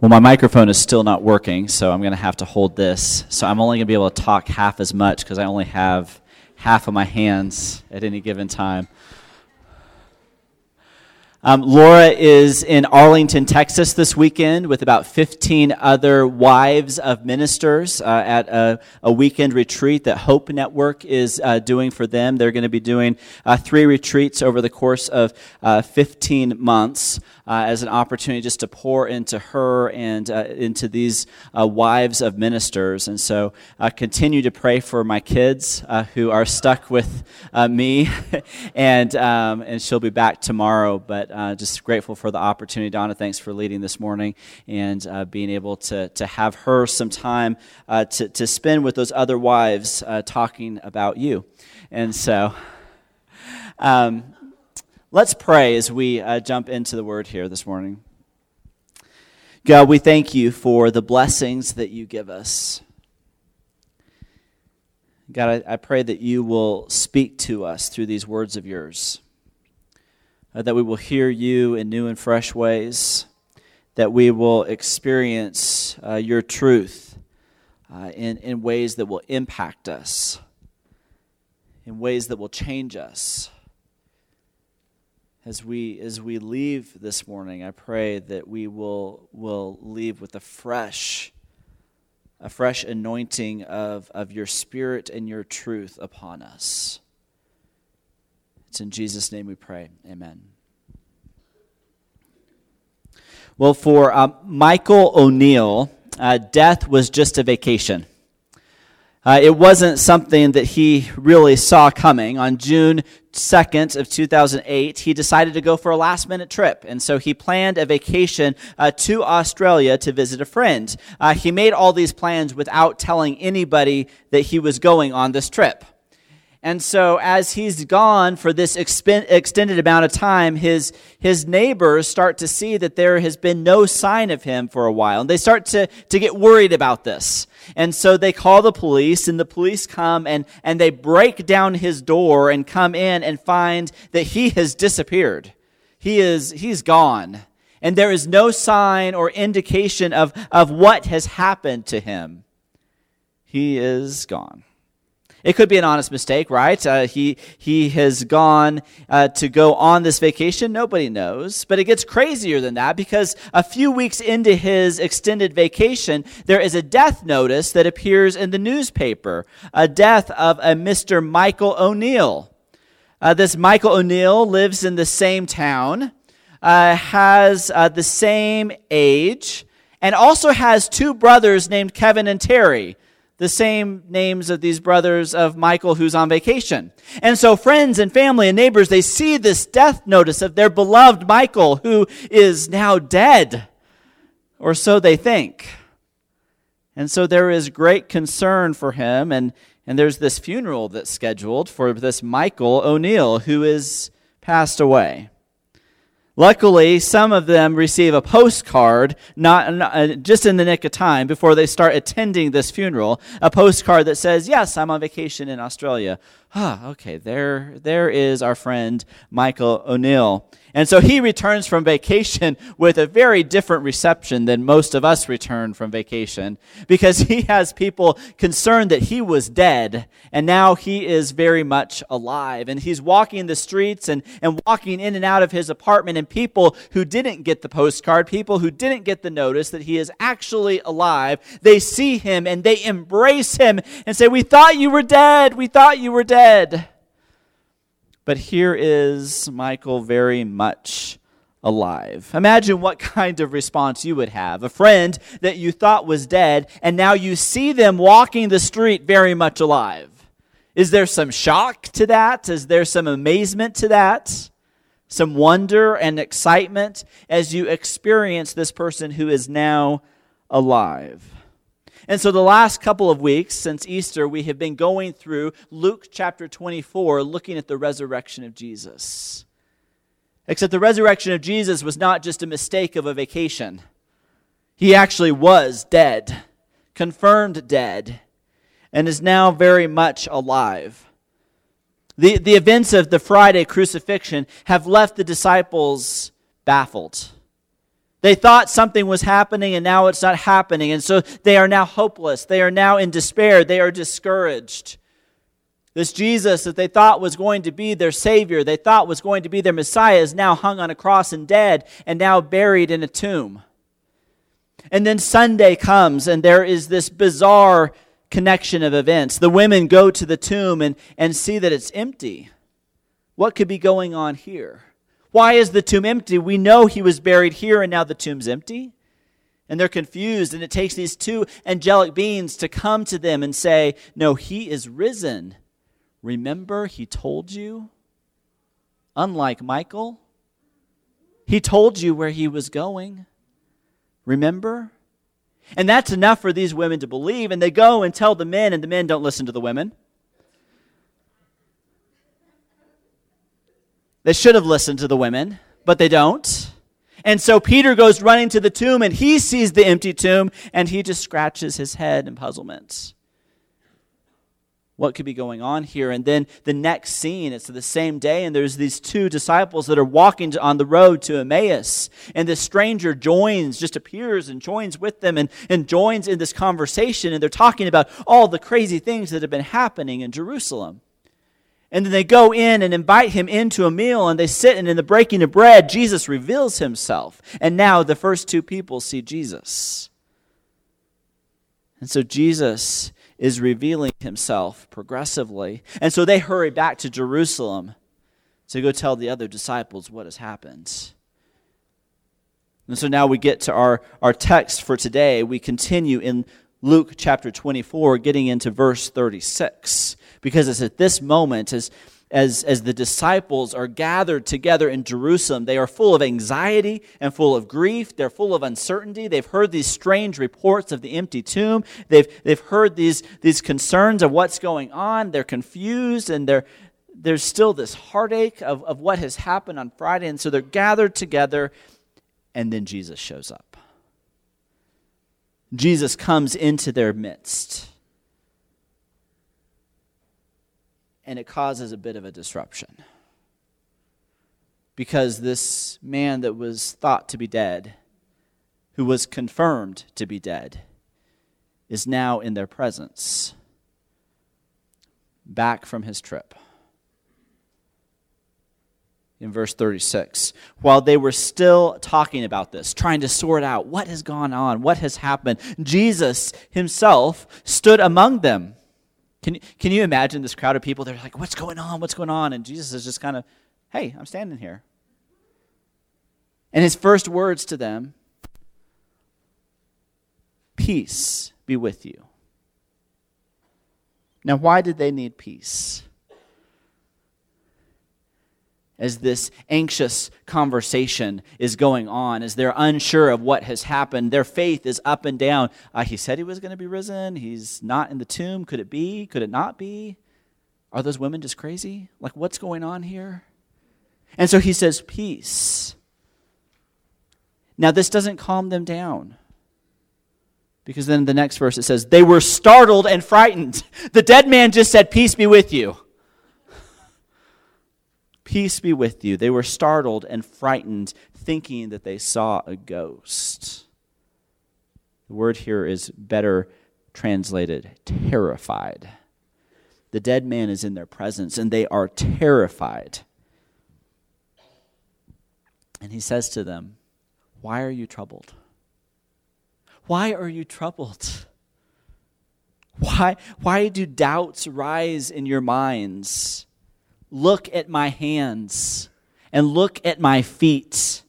Well, my microphone is still not working, so I'm going to have to hold this. So I'm only going to be able to talk half as much because I only have half of my hands at any given time. Um, Laura is in Arlington, Texas this weekend with about 15 other wives of ministers uh, at a, a, weekend retreat that Hope Network is uh, doing for them. They're going to be doing uh, three retreats over the course of uh, 15 months uh, as an opportunity just to pour into her and uh, into these wives of ministers. And so I continue to pray for my kids who are stuck with me, and, um, and she'll be back tomorrow. But uh, just grateful for the opportunity. Donna, thanks for leading this morning and uh, being able to, to have her some time uh, to, to spend with those other wives uh, talking about you. And so um, let's pray as we uh, jump into the word here this morning. God, we thank you for the blessings that you give us. God, I, I pray that you will speak to us through these words of yours uh, that we will hear you in new and fresh ways, that we will experience uh, your truth uh, in, in ways that will impact us, in ways that will change us. As we, as we leave this morning, I pray that we will, will leave with a fresh, a fresh anointing of, of your spirit and your truth upon us. It's in Jesus' name we pray. Amen. Well, for uh, Michael O'Neill, uh, death was just a vacation. Uh, it wasn't something that he really saw coming. On June 2nd of 2008, he decided to go for a last minute trip. And so he planned a vacation uh, to Australia to visit a friend. Uh, he made all these plans without telling anybody that he was going on this trip. And so, as he's gone for this extended amount of time, his, his neighbors start to see that there has been no sign of him for a while. And they start to, to get worried about this. And so they call the police, and the police come and, and they break down his door and come in and find that he has disappeared. He is, he's gone. And there is no sign or indication of, of what has happened to him. He is gone. It could be an honest mistake, right? Uh, he, he has gone uh, to go on this vacation. Nobody knows. But it gets crazier than that because a few weeks into his extended vacation, there is a death notice that appears in the newspaper a death of a Mr. Michael O'Neill. Uh, this Michael O'Neill lives in the same town, uh, has uh, the same age, and also has two brothers named Kevin and Terry the same names of these brothers of Michael who's on vacation. And so friends and family and neighbors, they see this death notice of their beloved Michael who is now dead. Or so they think. And so there is great concern for him and and there's this funeral that's scheduled for this Michael O'Neill who is passed away. Luckily, some of them receive a postcard, not, uh, just in the nick of time before they start attending this funeral, a postcard that says, "Yes, I'm on vacation in Australia." Ah, okay, there, there is our friend Michael O'Neill. And so he returns from vacation with a very different reception than most of us return from vacation because he has people concerned that he was dead and now he is very much alive. And he's walking the streets and, and walking in and out of his apartment, and people who didn't get the postcard, people who didn't get the notice that he is actually alive, they see him and they embrace him and say, We thought you were dead. We thought you were dead. But here is Michael very much alive. Imagine what kind of response you would have. A friend that you thought was dead, and now you see them walking the street very much alive. Is there some shock to that? Is there some amazement to that? Some wonder and excitement as you experience this person who is now alive? And so, the last couple of weeks since Easter, we have been going through Luke chapter 24, looking at the resurrection of Jesus. Except the resurrection of Jesus was not just a mistake of a vacation, he actually was dead, confirmed dead, and is now very much alive. The, the events of the Friday crucifixion have left the disciples baffled. They thought something was happening and now it's not happening. And so they are now hopeless. They are now in despair. They are discouraged. This Jesus that they thought was going to be their Savior, they thought was going to be their Messiah, is now hung on a cross and dead and now buried in a tomb. And then Sunday comes and there is this bizarre connection of events. The women go to the tomb and, and see that it's empty. What could be going on here? Why is the tomb empty? We know he was buried here and now the tomb's empty. And they're confused, and it takes these two angelic beings to come to them and say, No, he is risen. Remember, he told you? Unlike Michael, he told you where he was going. Remember? And that's enough for these women to believe. And they go and tell the men, and the men don't listen to the women. They should have listened to the women, but they don't. And so Peter goes running to the tomb and he sees the empty tomb and he just scratches his head in puzzlement. What could be going on here? And then the next scene, it's the same day, and there's these two disciples that are walking on the road to Emmaus. And this stranger joins, just appears and joins with them and, and joins in this conversation. And they're talking about all the crazy things that have been happening in Jerusalem. And then they go in and invite him into a meal, and they sit, and in the breaking of bread, Jesus reveals himself. And now the first two people see Jesus. And so Jesus is revealing himself progressively. And so they hurry back to Jerusalem to go tell the other disciples what has happened. And so now we get to our, our text for today. We continue in Luke chapter 24, getting into verse 36 because it's at this moment as as, as the disciples are gathered together in Jerusalem, they are full of anxiety and full of grief. They're full of uncertainty. They've heard these strange reports of the empty tomb. They've, they've heard these, these concerns of what's going on. They're confused and they're, there's still this heartache of, of what has happened on Friday. And so they're gathered together, and then Jesus shows up. Jesus comes into their midst. and it causes a bit of a disruption. Because this man that was thought to be dead, who was confirmed to be dead, is now in their presence, back from his trip. In verse 36, while they were still talking about this, trying to sort out what has gone on, what has happened, Jesus himself stood among them can, can you imagine this crowd of people? They're like, What's going on? What's going on? And Jesus is just kind of, Hey, I'm standing here. And his first words to them Peace be with you. Now, why did they need peace? As this anxious conversation is going on, as they're unsure of what has happened. Their faith is up and down. Uh, he said he was going to be risen. He's not in the tomb. Could it be? Could it not be? Are those women just crazy? Like, what's going on here? And so he says, Peace. Now, this doesn't calm them down. Because then the next verse it says, They were startled and frightened. The dead man just said, Peace be with you. Peace be with you. They were startled and frightened, thinking that they saw a ghost. The word here is better translated terrified. The dead man is in their presence, and they are terrified. And he says to them, Why are you troubled? Why are you troubled? Why, why do doubts rise in your minds? Look at my hands and look at my feet.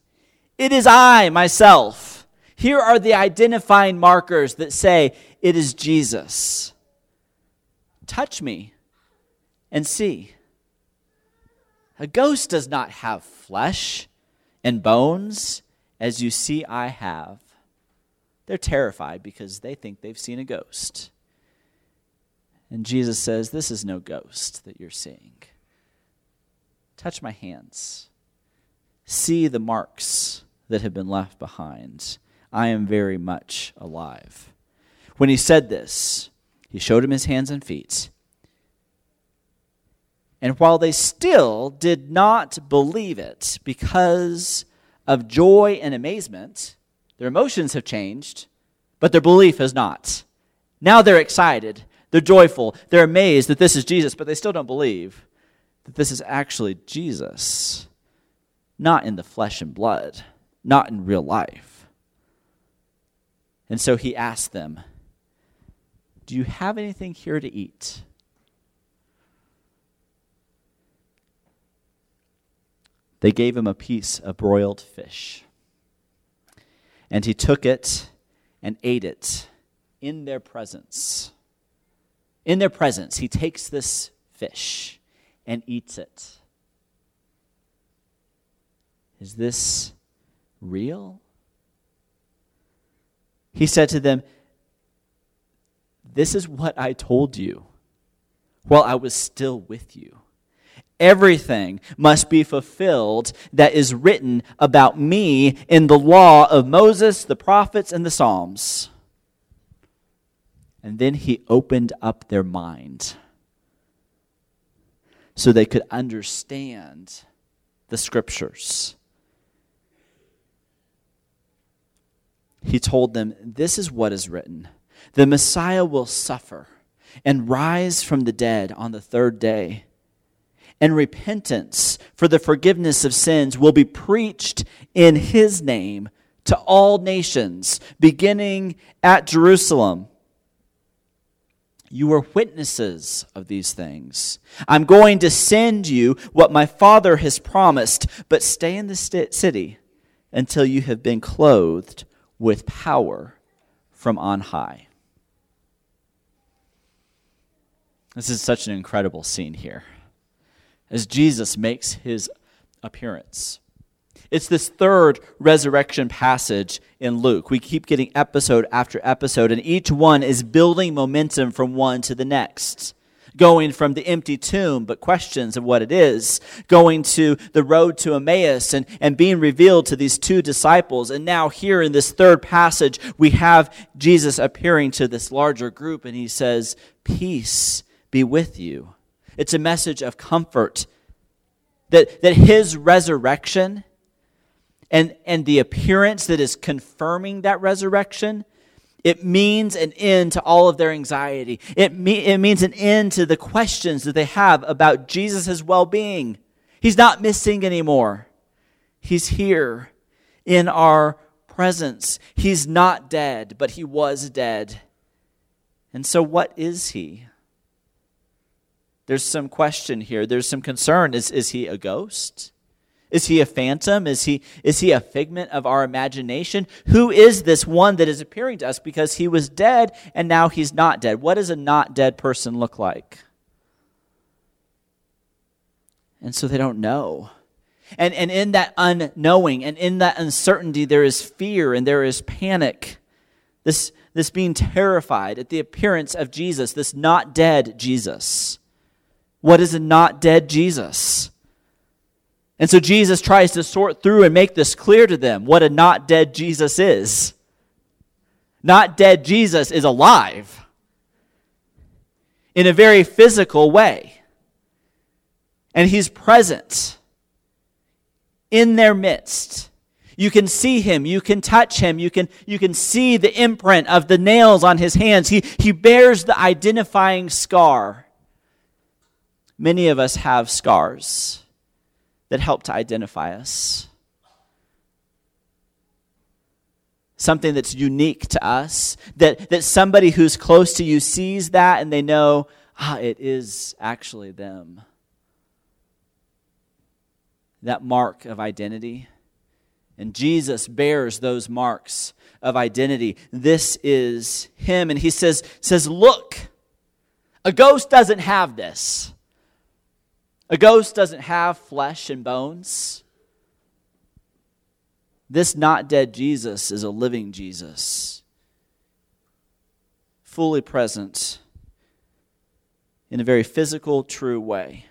It is I, myself. Here are the identifying markers that say it is Jesus. Touch me and see. A ghost does not have flesh and bones as you see I have. They're terrified because they think they've seen a ghost. And Jesus says, This is no ghost that you're seeing. Touch my hands. See the marks that have been left behind. I am very much alive. When he said this, he showed him his hands and feet. And while they still did not believe it because of joy and amazement, Their emotions have changed, but their belief has not. Now they're excited, they're joyful, they're amazed that this is Jesus, but they still don't believe that this is actually Jesus, not in the flesh and blood, not in real life. And so he asked them, Do you have anything here to eat? They gave him a piece of broiled fish. And he took it and ate it in their presence. In their presence, he takes this fish and eats it. Is this real? He said to them, This is what I told you while I was still with you. Everything must be fulfilled that is written about me in the law of Moses, the prophets, and the Psalms. And then he opened up their mind so they could understand the scriptures. He told them, This is what is written the Messiah will suffer and rise from the dead on the third day. And repentance for the forgiveness of sins will be preached in his name to all nations, beginning at Jerusalem. You are witnesses of these things. I'm going to send you what my Father has promised, but stay in the city until you have been clothed with power from on high. This is such an incredible scene here as Jesus makes his appearance. It's this third resurrection passage in Luke. We keep getting episode after episode, and each one is building momentum from one to the next. Going from the empty tomb, but questions of what it is, going to the road to Emmaus and, and being revealed to these two disciples. And now, here in this third passage, we have Jesus appearing to this larger group, and he says, Peace be with you. It's a message of comfort that, that his resurrection and, and the appearance that is confirming that resurrection, it means an end to all of their anxiety. It, me, it means an end to the questions that they have about Jesus' well being. He's not missing anymore. He's here in our presence. He's not dead, but he was dead. And so, what is he? There's some question here. There's some concern. Is, is he a ghost? Is he a phantom? Is he, is he a figment of our imagination? Who is this one that is appearing to us because he was dead and now he's not dead? What does a not dead person look like? And so they don't know. And, and in that unknowing and in that uncertainty, there is fear and there is panic. This, this being terrified at the appearance of Jesus, this not dead Jesus. What is a not dead Jesus? And so Jesus tries to sort through and make this clear to them what a not dead Jesus is. Not dead Jesus is alive in a very physical way. And he's present in their midst. You can see him, you can touch him, you can, you can see the imprint of the nails on his hands. He, he bears the identifying scar. Many of us have scars that help to identify us. Something that's unique to us, that, that somebody who's close to you sees that and they know, ah, it is actually them. That mark of identity. And Jesus bears those marks of identity. This is him. And he says, says Look, a ghost doesn't have this. A ghost doesn't have flesh and bones. This not dead Jesus is a living Jesus, fully present in a very physical, true way.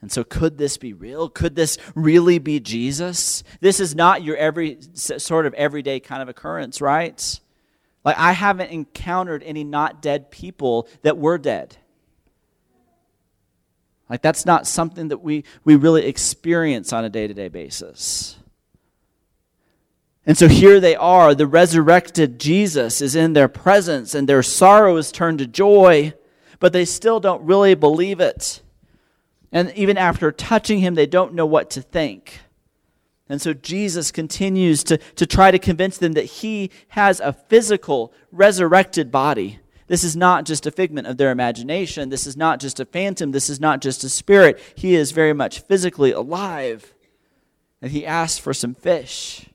And so, could this be real? Could this really be Jesus? This is not your every sort of everyday kind of occurrence, right? Like, I haven't encountered any not dead people that were dead. Like, that's not something that we, we really experience on a day to day basis. And so here they are. The resurrected Jesus is in their presence, and their sorrow is turned to joy, but they still don't really believe it. And even after touching him, they don't know what to think. And so Jesus continues to, to try to convince them that he has a physical, resurrected body. This is not just a figment of their imagination. This is not just a phantom. This is not just a spirit. He is very much physically alive. And he asks for some fish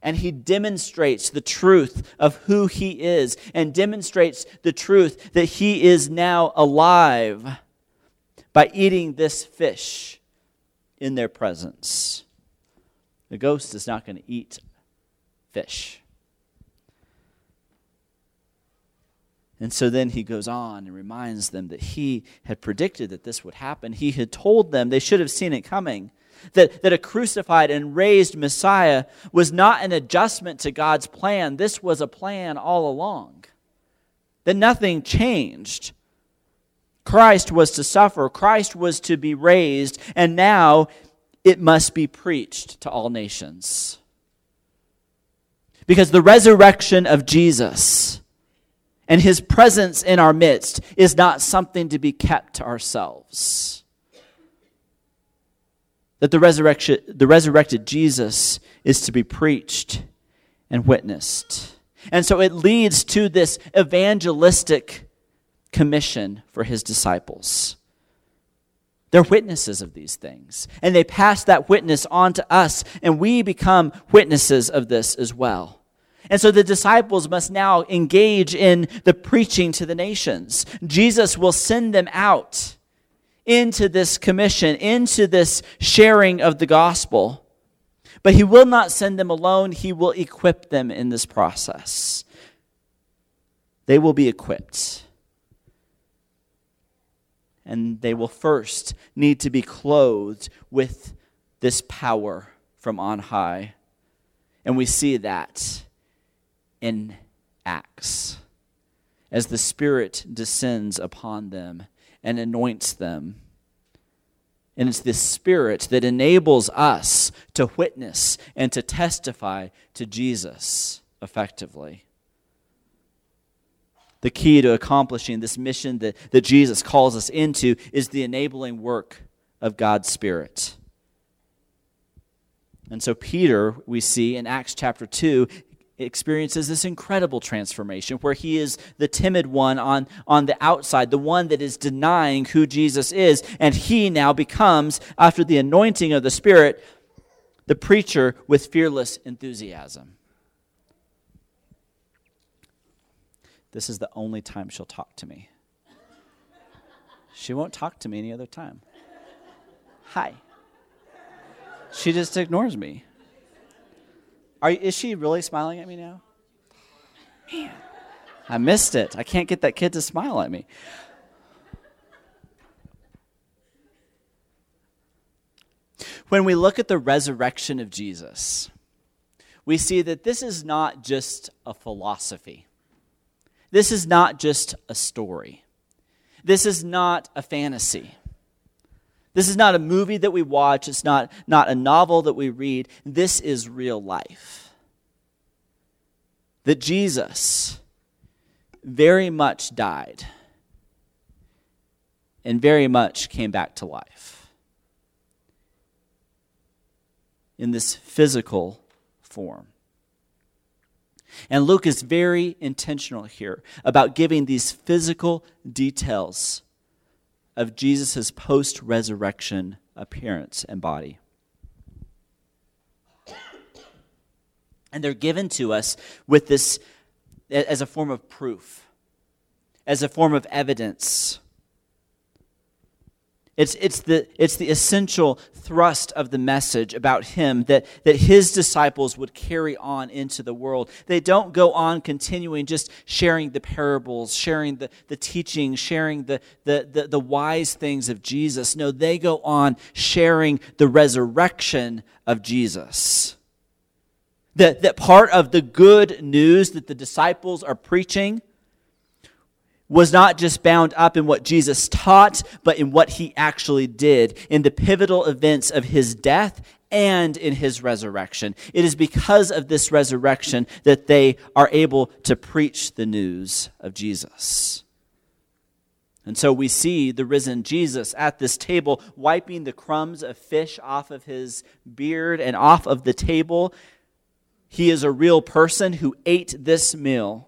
and he demonstrates the truth of who he is and demonstrates the truth that he is now alive by eating this fish in their presence. The ghost is not going to eat fish. And so then he goes on and reminds them that he had predicted that this would happen. He had told them they should have seen it coming that, that a crucified and raised Messiah was not an adjustment to God's plan. This was a plan all along. That nothing changed. Christ was to suffer, Christ was to be raised, and now it must be preached to all nations. Because the resurrection of Jesus and his presence in our midst is not something to be kept to ourselves that the, resurrection, the resurrected Jesus is to be preached and witnessed. And so it leads to this evangelistic commission for his disciples. They're witnesses of these things, and they pass that witness on to us, and we become witnesses of this as well. And so the disciples must now engage in the preaching to the nations. Jesus will send them out into this commission, into this sharing of the gospel. But he will not send them alone, he will equip them in this process. They will be equipped. And they will first need to be clothed with this power from on high. And we see that in Acts as the Spirit descends upon them and anoints them. And it's this spirit that enables us to witness and to testify to Jesus effectively. The key to accomplishing this mission that, that Jesus calls us into is the enabling work of God's Spirit. And so, Peter, we see in Acts chapter 2, experiences this incredible transformation where he is the timid one on, on the outside, the one that is denying who Jesus is, and he now becomes, after the anointing of the Spirit, the preacher with fearless enthusiasm. This is the only time she'll talk to me. She won't talk to me any other time. Hi. She just ignores me. Are, is she really smiling at me now? Man, I missed it. I can't get that kid to smile at me. When we look at the resurrection of Jesus, we see that this is not just a philosophy. This is not just a story. This is not a fantasy. This is not a movie that we watch, it's not, not a novel that we read. This is real life. That Jesus very much died and very much came back to life in this physical form. And Luke is very intentional here about giving these physical details of Jesus' post resurrection appearance and body. And they're given to us with this as a form of proof, as a form of evidence it's, it's, the, it's the essential thrust of the message about him that, that his disciples would carry on into the world. They don't go on continuing just sharing the parables, sharing the, the teaching, sharing the, the, the, the wise things of Jesus. No, they go on sharing the resurrection of Jesus. That, that part of the good news that the disciples are preaching was not just bound up in what Jesus taught, but in what he actually did, in the pivotal events of his death and in his resurrection. It is because of this resurrection that they are able to preach the news of Jesus. And so we see the risen Jesus at this table wiping the crumbs of fish off of his beard and off of the table. He is a real person who ate this meal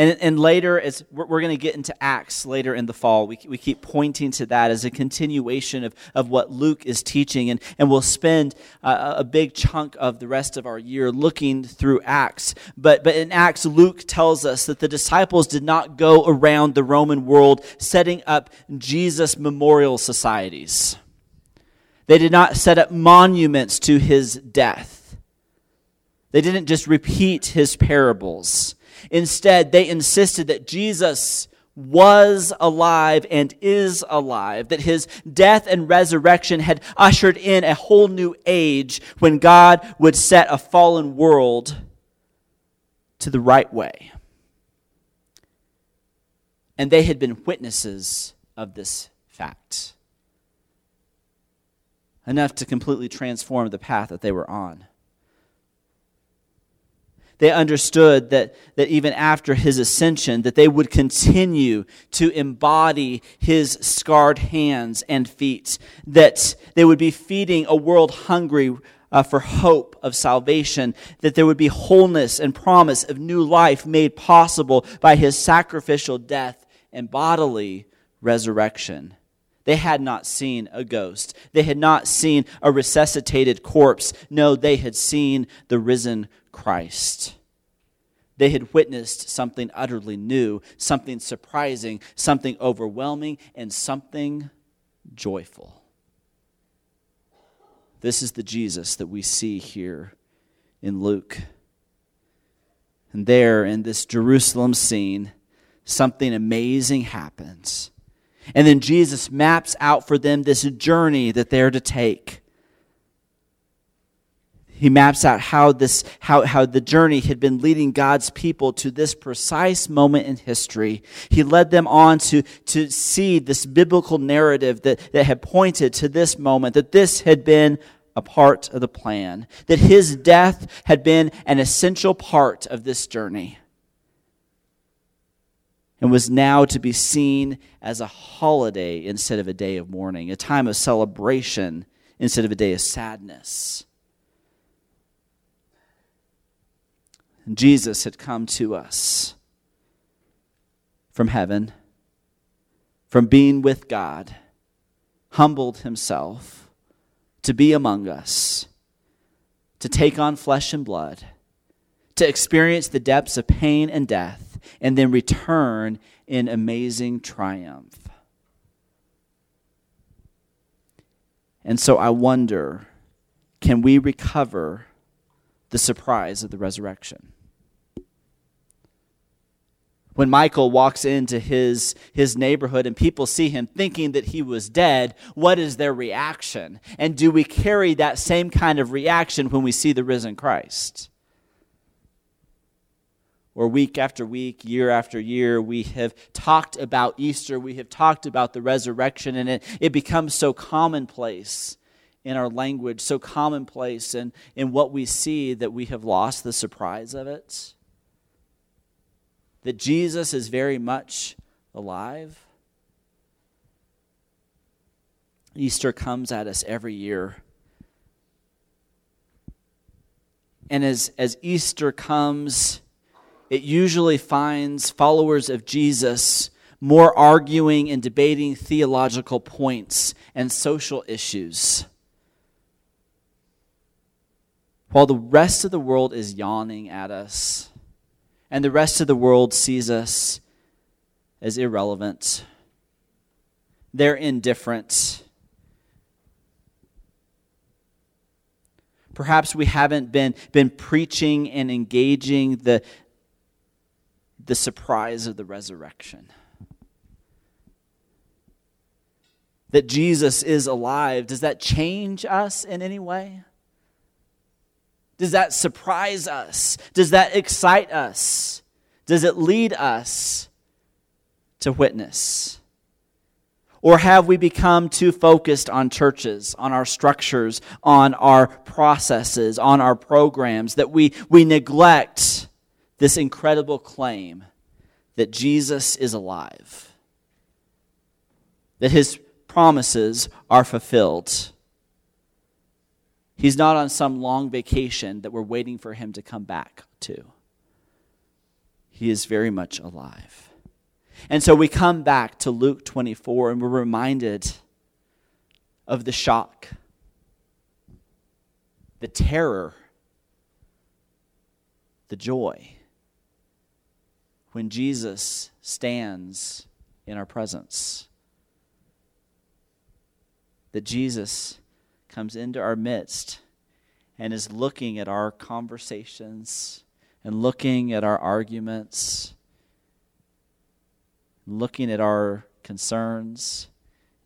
And, and later, as we're, we're going to get into Acts later in the fall, we, we keep pointing to that as a continuation of, of what Luke is teaching. And, and we'll spend uh, a big chunk of the rest of our year looking through Acts. But, but in Acts, Luke tells us that the disciples did not go around the Roman world setting up Jesus memorial societies. They did not set up monuments to his death. They didn't just repeat his parables. Instead, they insisted that Jesus was alive and is alive, that his death and resurrection had ushered in a whole new age when God would set a fallen world to the right way. And they had been witnesses of this fact. Enough to completely transform the path that they were on. They understood that, that even after his ascension, that they would continue to embody his scarred hands and feet, that they would be feeding a world hungry uh, for hope of salvation, that there would be wholeness and promise of new life made possible by his sacrificial death and bodily resurrection. They had not seen a ghost. They had not seen a resuscitated corpse. No, they had seen the risen Christ. They had witnessed something utterly new, something surprising, something overwhelming, and something joyful. This is the Jesus that we see here in Luke. And there in this Jerusalem scene, something amazing happens. And then Jesus maps out for them this journey that they're to take he maps out how this how, how the journey had been leading god's people to this precise moment in history he led them on to to see this biblical narrative that, that had pointed to this moment that this had been a part of the plan that his death had been an essential part of this journey and was now to be seen as a holiday instead of a day of mourning, a time of celebration instead of a day of sadness. Jesus had come to us from heaven, from being with God, humbled himself to be among us, to take on flesh and blood, to experience the depths of pain and death, and then return in amazing triumph. And so I wonder can we recover the surprise of the resurrection? When Michael walks into his, his neighborhood and people see him thinking that he was dead, what is their reaction? And do we carry that same kind of reaction when we see the risen Christ? Or week after week, year after year, we have talked about Easter, we have talked about the resurrection, and it, it becomes so commonplace in our language, so commonplace in, in what we see that we have lost the surprise of it that Jesus is very much alive. Easter comes at us every year. And as, as Easter comes, it usually finds followers of Jesus more arguing and debating theological points and social issues. While the rest of the world is yawning at us and the rest of the world sees us as irrelevant. They're indifferent. Perhaps we haven't been, been preaching and engaging the, the surprise of the resurrection. That Jesus is alive, does that change us in any way? Does that surprise us? Does that excite us? Does it lead us to witness? Or have we become too focused on churches, on our structures, on our processes, on our programs, that we, we neglect this incredible claim that Jesus is alive, that his promises are fulfilled? He's not on some long vacation that we're waiting for him to come back to. He is very much alive. And so we come back to Luke 24 and we're reminded of the shock, the terror, the joy when Jesus stands in our presence. That Jesus comes into our midst and is looking at our conversations and looking at our arguments looking at our concerns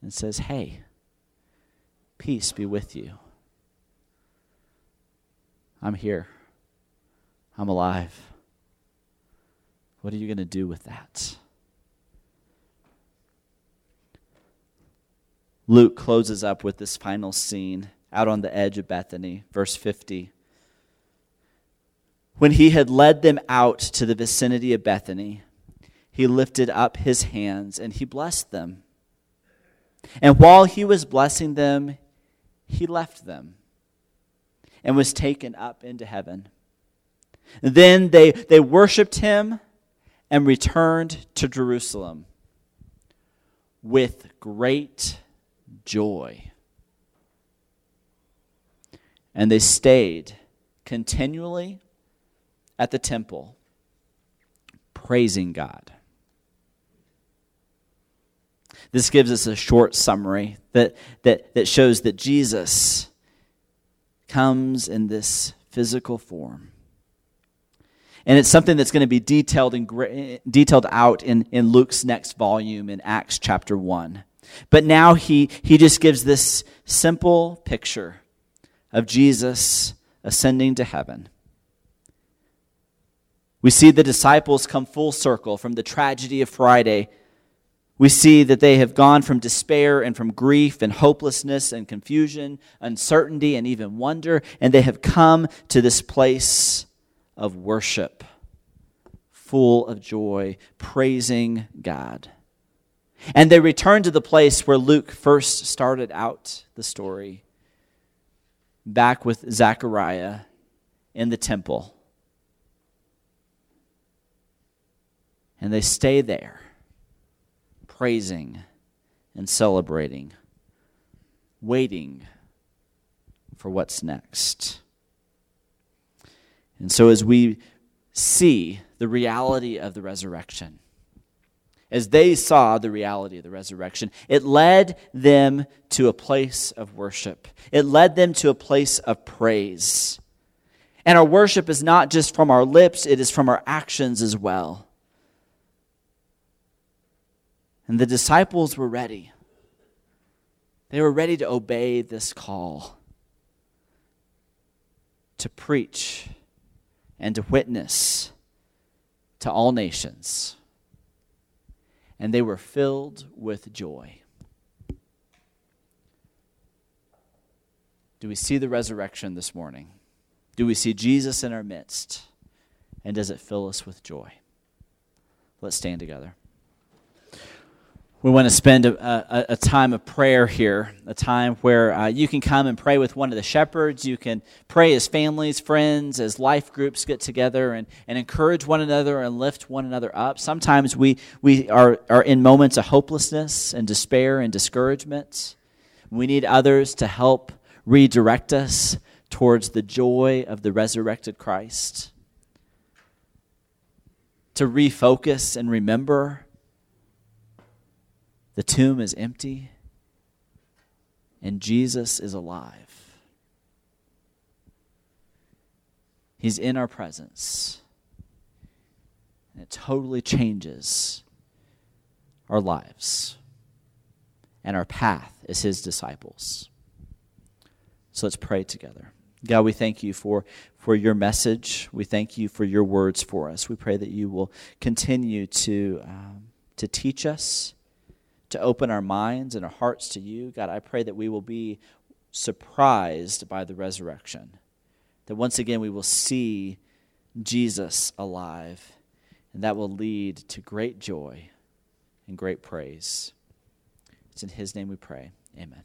and says, Hey, peace be with you. I'm here. I'm alive. What are you going to do with that? Luke closes up with this final scene out on the edge of Bethany, verse 50. When he had led them out to the vicinity of Bethany, he lifted up his hands and he blessed them. And while he was blessing them, he left them and was taken up into heaven. then they, they worshiped him and returned to Jerusalem with great joy. And they stayed continually at the temple, praising God. This gives us a short summary that, that, that shows that Jesus comes in this physical form. And it's something that's going to be detailed, in, detailed out in, in Luke's next volume in Acts chapter 1. But now he, he just gives this simple picture of Jesus ascending to heaven. We see the disciples come full circle from the tragedy of Friday we see that they have gone from despair and from grief and hopelessness and confusion, uncertainty, and even wonder, and they have come to this place of worship, full of joy, praising God. And they return to the place where Luke first started out the story, back with Zechariah in the temple. And they stay there praising and celebrating, waiting for what's next. And so, as we see the reality of the resurrection, as they saw the reality of the resurrection, it led them to a place of worship. It led them to a place of praise. And our worship is not just from our lips, it is from our actions as well. And the disciples were ready. They were ready to obey this call to preach and to witness to all nations. And they were filled with joy. Do we see the resurrection this morning? Do we see Jesus in our midst? And does it fill us with joy? Let's stand together we want to spend a, a, a, time of prayer here, a time where uh, you can come and pray with one of the shepherds. You can pray as families, friends, as life groups get together and, and encourage one another and lift one another up. Sometimes we, we are, are in moments of hopelessness and despair and discouragement. We need others to help redirect us towards the joy of the resurrected Christ, to refocus and remember the tomb is empty, and Jesus is alive. He's in our presence. And it totally changes our lives and our path as his disciples. So let's pray together. God, we thank you for, for your message. We thank you for your words for us. We pray that you will continue to, um, to teach us to open our minds and our hearts to you. God, I pray that we will be surprised by the resurrection, that once again we will see Jesus alive, and that will lead to great joy and great praise. It's in His name we pray. Amen.